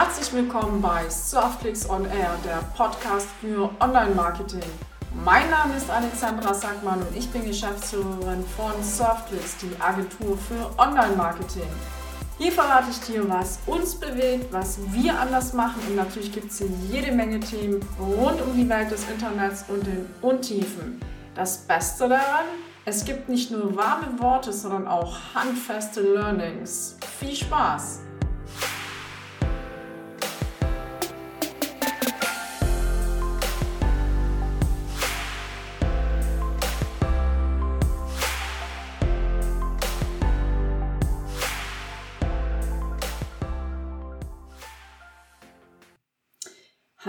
Herzlich willkommen bei Surfclicks on Air, der Podcast für Online-Marketing. Mein Name ist Alexandra Sackmann und ich bin Geschäftsführerin von Surfclicks, die Agentur für Online-Marketing. Hier verrate ich dir, was uns bewegt, was wir anders machen und natürlich gibt es hier jede Menge Themen rund um die Welt des Internets und den Untiefen. Das Beste daran, es gibt nicht nur warme Worte, sondern auch handfeste Learnings. Viel Spaß!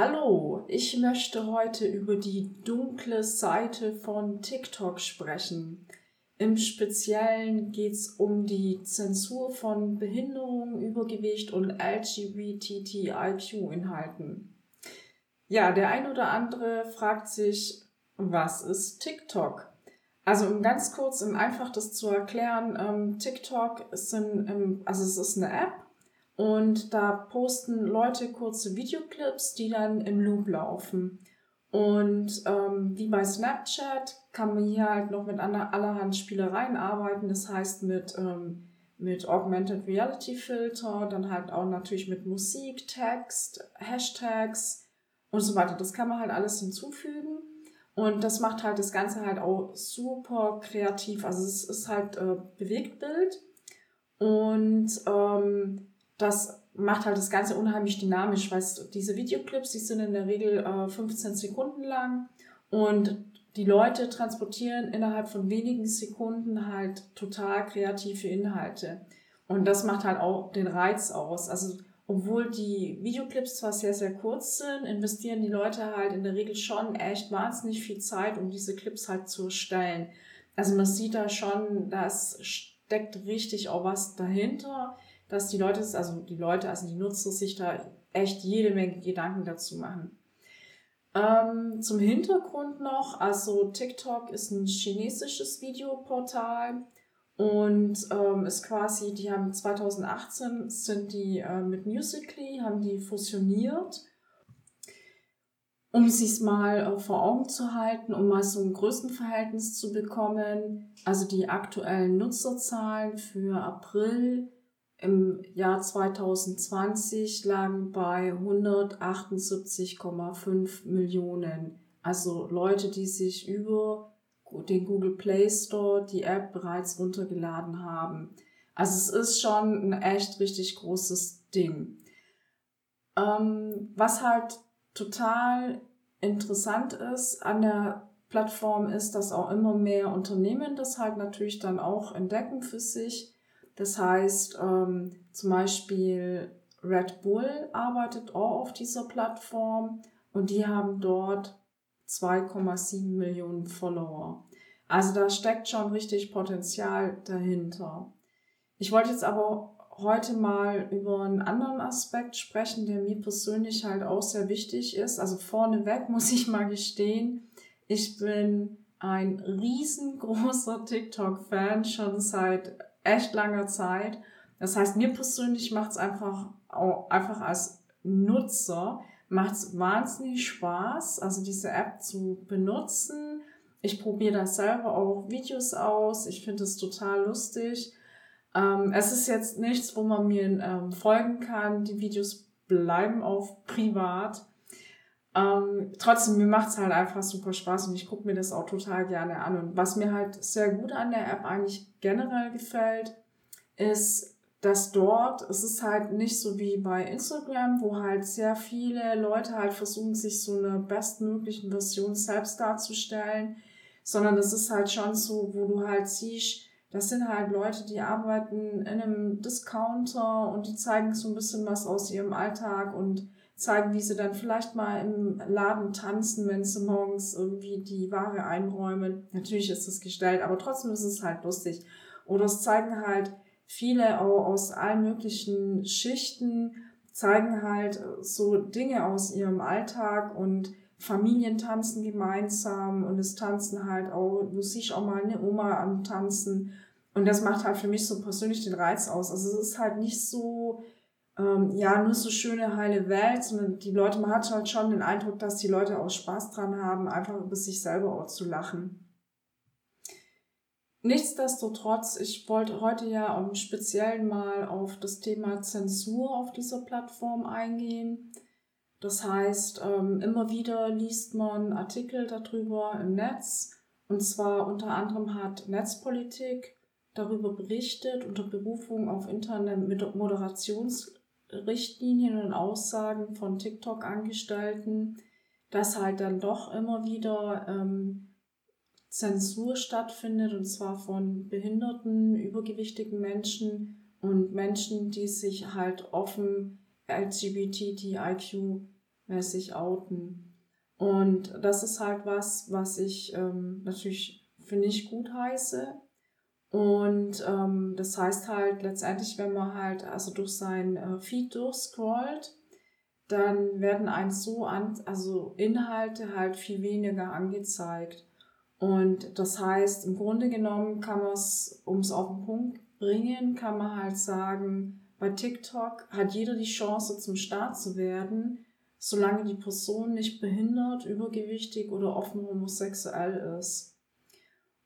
Hallo, ich möchte heute über die dunkle Seite von TikTok sprechen. Im Speziellen geht es um die Zensur von Behinderung, Übergewicht und LGBTIQ-Inhalten. Ja, der ein oder andere fragt sich, was ist TikTok? Also um ganz kurz und einfach das zu erklären, ähm, TikTok ist, ein, also es ist eine App, und da posten Leute kurze Videoclips, die dann im Loop laufen. Und ähm, wie bei Snapchat kann man hier halt noch mit allerhand Spielereien arbeiten. Das heißt mit, ähm, mit Augmented Reality Filter, dann halt auch natürlich mit Musik, Text, Hashtags und so weiter. Das kann man halt alles hinzufügen. Und das macht halt das Ganze halt auch super kreativ. Also es ist halt äh, Bewegtbild. Und ähm, das macht halt das Ganze unheimlich dynamisch, weil diese Videoclips, die sind in der Regel äh, 15 Sekunden lang und die Leute transportieren innerhalb von wenigen Sekunden halt total kreative Inhalte. Und das macht halt auch den Reiz aus. Also, obwohl die Videoclips zwar sehr, sehr kurz sind, investieren die Leute halt in der Regel schon echt wahnsinnig viel Zeit, um diese Clips halt zu erstellen. Also man sieht da schon, da steckt richtig auch was dahinter dass die Leute, also die Leute, also die Nutzer sich da echt jede Menge Gedanken dazu machen. Ähm, zum Hintergrund noch, also TikTok ist ein chinesisches Videoportal und ähm, ist quasi, die haben 2018 sind die äh, mit Musically, haben die fusioniert. Um sich mal äh, vor Augen zu halten, um mal so ein Größenverhältnis zu bekommen, also die aktuellen Nutzerzahlen für April im Jahr 2020 lagen bei 178,5 Millionen. Also Leute, die sich über den Google Play Store die App bereits runtergeladen haben. Also es ist schon ein echt richtig großes Ding. Ähm, was halt total interessant ist an der Plattform ist, dass auch immer mehr Unternehmen das halt natürlich dann auch entdecken für sich das heißt, ähm, zum Beispiel Red Bull arbeitet auch auf dieser Plattform und die haben dort 2,7 Millionen Follower. Also da steckt schon richtig Potenzial dahinter. Ich wollte jetzt aber heute mal über einen anderen Aspekt sprechen, der mir persönlich halt auch sehr wichtig ist. Also vorneweg muss ich mal gestehen, ich bin ein riesengroßer TikTok-Fan schon seit echt langer Zeit. Das heißt, mir persönlich macht es einfach, auch, einfach als Nutzer, macht es wahnsinnig Spaß, also diese App zu benutzen. Ich probiere da selber auch Videos aus. Ich finde es total lustig. Ähm, es ist jetzt nichts, wo man mir ähm, folgen kann. Die Videos bleiben auf privat. Ähm, trotzdem, mir macht es halt einfach super Spaß und ich gucke mir das auch total gerne an. Und was mir halt sehr gut an der App eigentlich generell gefällt, ist, dass dort, es ist halt nicht so wie bei Instagram, wo halt sehr viele Leute halt versuchen, sich so eine bestmöglichen Version selbst darzustellen, sondern es ist halt schon so, wo du halt siehst, das sind halt Leute, die arbeiten in einem Discounter und die zeigen so ein bisschen was aus ihrem Alltag und zeigen, wie sie dann vielleicht mal im Laden tanzen, wenn sie morgens irgendwie die Ware einräumen. Natürlich ist es gestellt, aber trotzdem ist es halt lustig. Oder es zeigen halt viele auch aus allen möglichen Schichten, zeigen halt so Dinge aus ihrem Alltag und Familien tanzen gemeinsam und es tanzen halt auch, du siehst auch mal eine Oma am Tanzen und das macht halt für mich so persönlich den Reiz aus. Also es ist halt nicht so ähm, ja, nur so schöne, heile Welt, sondern die Leute, man hat halt schon den Eindruck, dass die Leute auch Spaß dran haben, einfach über sich selber auch zu lachen. Nichtsdestotrotz, ich wollte heute ja um speziell mal auf das Thema Zensur auf dieser Plattform eingehen. Das heißt, ähm, immer wieder liest man Artikel darüber im Netz. Und zwar unter anderem hat Netzpolitik darüber berichtet unter Berufung auf interne Moderationsrichtlinien und Aussagen von TikTok-Angestellten, dass halt dann doch immer wieder ähm, Zensur stattfindet, und zwar von behinderten, übergewichtigen Menschen und Menschen, die sich halt offen LGBTIQ-mäßig outen. Und das ist halt was, was ich ähm, natürlich für nicht gut heiße. Und ähm, das heißt halt letztendlich, wenn man halt also durch sein äh, Feed durchscrollt, dann werden einem so an, also Inhalte halt viel weniger angezeigt. Und das heißt, im Grunde genommen kann man es, um es auf den Punkt bringen, kann man halt sagen, bei TikTok hat jeder die Chance zum Start zu werden, solange die Person nicht behindert, übergewichtig oder offen homosexuell ist.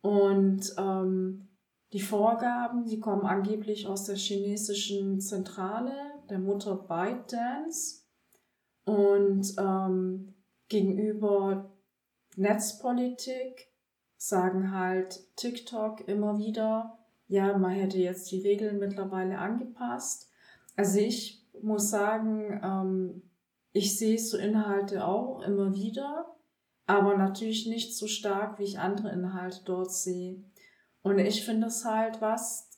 Und ähm, die Vorgaben, die kommen angeblich aus der chinesischen Zentrale, der Mutter ByteDance. Und ähm, gegenüber Netzpolitik sagen halt TikTok immer wieder, ja, man hätte jetzt die Regeln mittlerweile angepasst. Also ich muss sagen, ähm, ich sehe so Inhalte auch immer wieder, aber natürlich nicht so stark, wie ich andere Inhalte dort sehe. Und ich finde es halt was,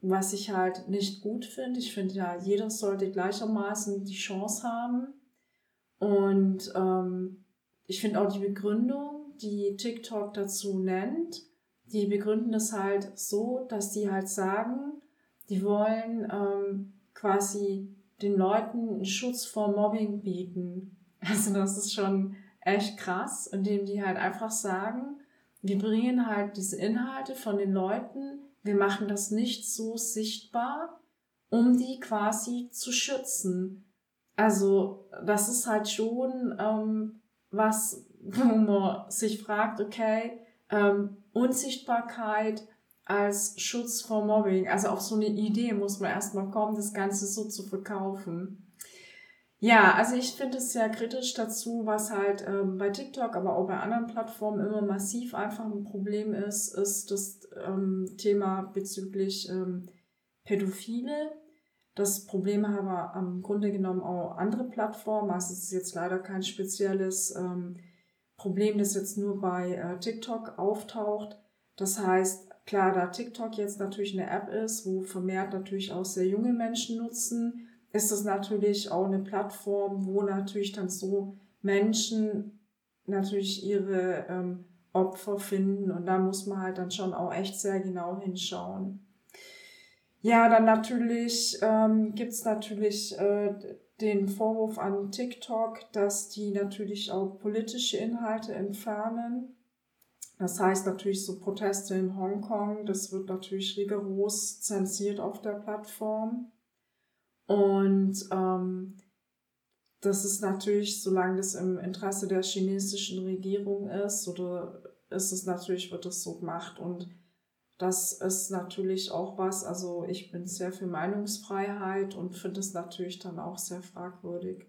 was ich halt nicht gut finde. Ich finde ja, jeder sollte gleichermaßen die Chance haben. Und ähm, ich finde auch die Begründung, die TikTok dazu nennt, die begründen das halt so, dass die halt sagen, die wollen ähm, quasi den Leuten einen Schutz vor Mobbing bieten. Also das ist schon echt krass, indem die halt einfach sagen, wir bringen halt diese Inhalte von den Leuten, wir machen das nicht so sichtbar, um die quasi zu schützen. Also das ist halt schon ähm, was, wo man sich fragt, okay, ähm, Unsichtbarkeit als Schutz vor Mobbing. Also auf so eine Idee muss man erstmal kommen, das Ganze so zu verkaufen. Ja, also ich finde es sehr kritisch dazu, was halt ähm, bei TikTok, aber auch bei anderen Plattformen immer massiv einfach ein Problem ist, ist das ähm, Thema bezüglich ähm, Pädophile. Das Problem haben aber im Grunde genommen auch andere Plattformen. Also es ist jetzt leider kein spezielles ähm, Problem, das jetzt nur bei äh, TikTok auftaucht. Das heißt, klar, da TikTok jetzt natürlich eine App ist, wo vermehrt natürlich auch sehr junge Menschen nutzen, ist es natürlich auch eine Plattform, wo natürlich dann so Menschen natürlich ihre ähm, Opfer finden und da muss man halt dann schon auch echt sehr genau hinschauen. Ja, dann natürlich ähm, gibt es natürlich äh, den Vorwurf an TikTok, dass die natürlich auch politische Inhalte entfernen. Das heißt natürlich so Proteste in Hongkong, das wird natürlich rigoros zensiert auf der Plattform. Und ähm, das ist natürlich, solange das im Interesse der chinesischen Regierung ist, oder ist es natürlich, wird es so gemacht. Und das ist natürlich auch was, also ich bin sehr für Meinungsfreiheit und finde es natürlich dann auch sehr fragwürdig.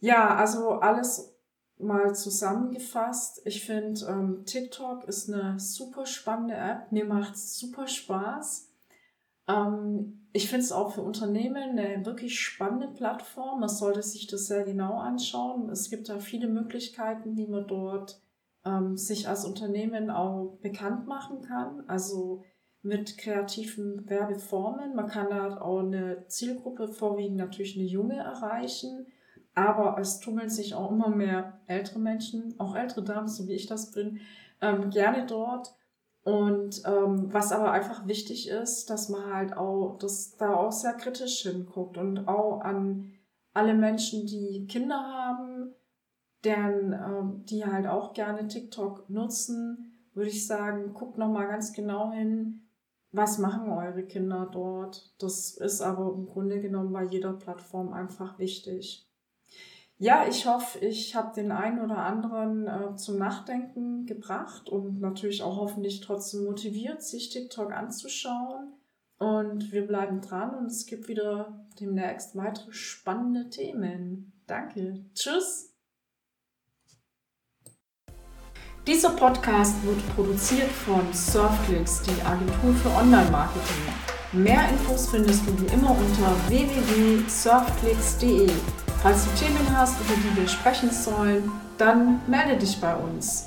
Ja, also alles mal zusammengefasst. Ich finde, ähm, TikTok ist eine super spannende App. Mir macht es super Spaß. Ähm, ich finde es auch für Unternehmen eine wirklich spannende Plattform. Man sollte sich das sehr genau anschauen. Es gibt da viele Möglichkeiten, wie man dort ähm, sich als Unternehmen auch bekannt machen kann. Also mit kreativen Werbeformen. Man kann da auch eine Zielgruppe, vorwiegend natürlich eine junge, erreichen. Aber es tummeln sich auch immer mehr ältere Menschen, auch ältere Damen, so wie ich das bin, ähm, gerne dort. Und ähm, was aber einfach wichtig ist, dass man halt auch, dass da auch sehr kritisch hinguckt und auch an alle Menschen, die Kinder haben, deren, ähm, die halt auch gerne TikTok nutzen, würde ich sagen, guckt nochmal ganz genau hin, was machen eure Kinder dort? Das ist aber im Grunde genommen bei jeder Plattform einfach wichtig. Ja, ich hoffe, ich habe den einen oder anderen äh, zum Nachdenken gebracht und natürlich auch hoffentlich trotzdem motiviert, sich TikTok anzuschauen. Und wir bleiben dran und es gibt wieder demnächst weitere spannende Themen. Danke. Tschüss. Dieser Podcast wird produziert von Surfclicks, die Agentur für Online-Marketing. Mehr Infos findest du wie immer unter www.surfclicks.de. Falls du Themen hast, über die wir sprechen sollen, dann melde dich bei uns.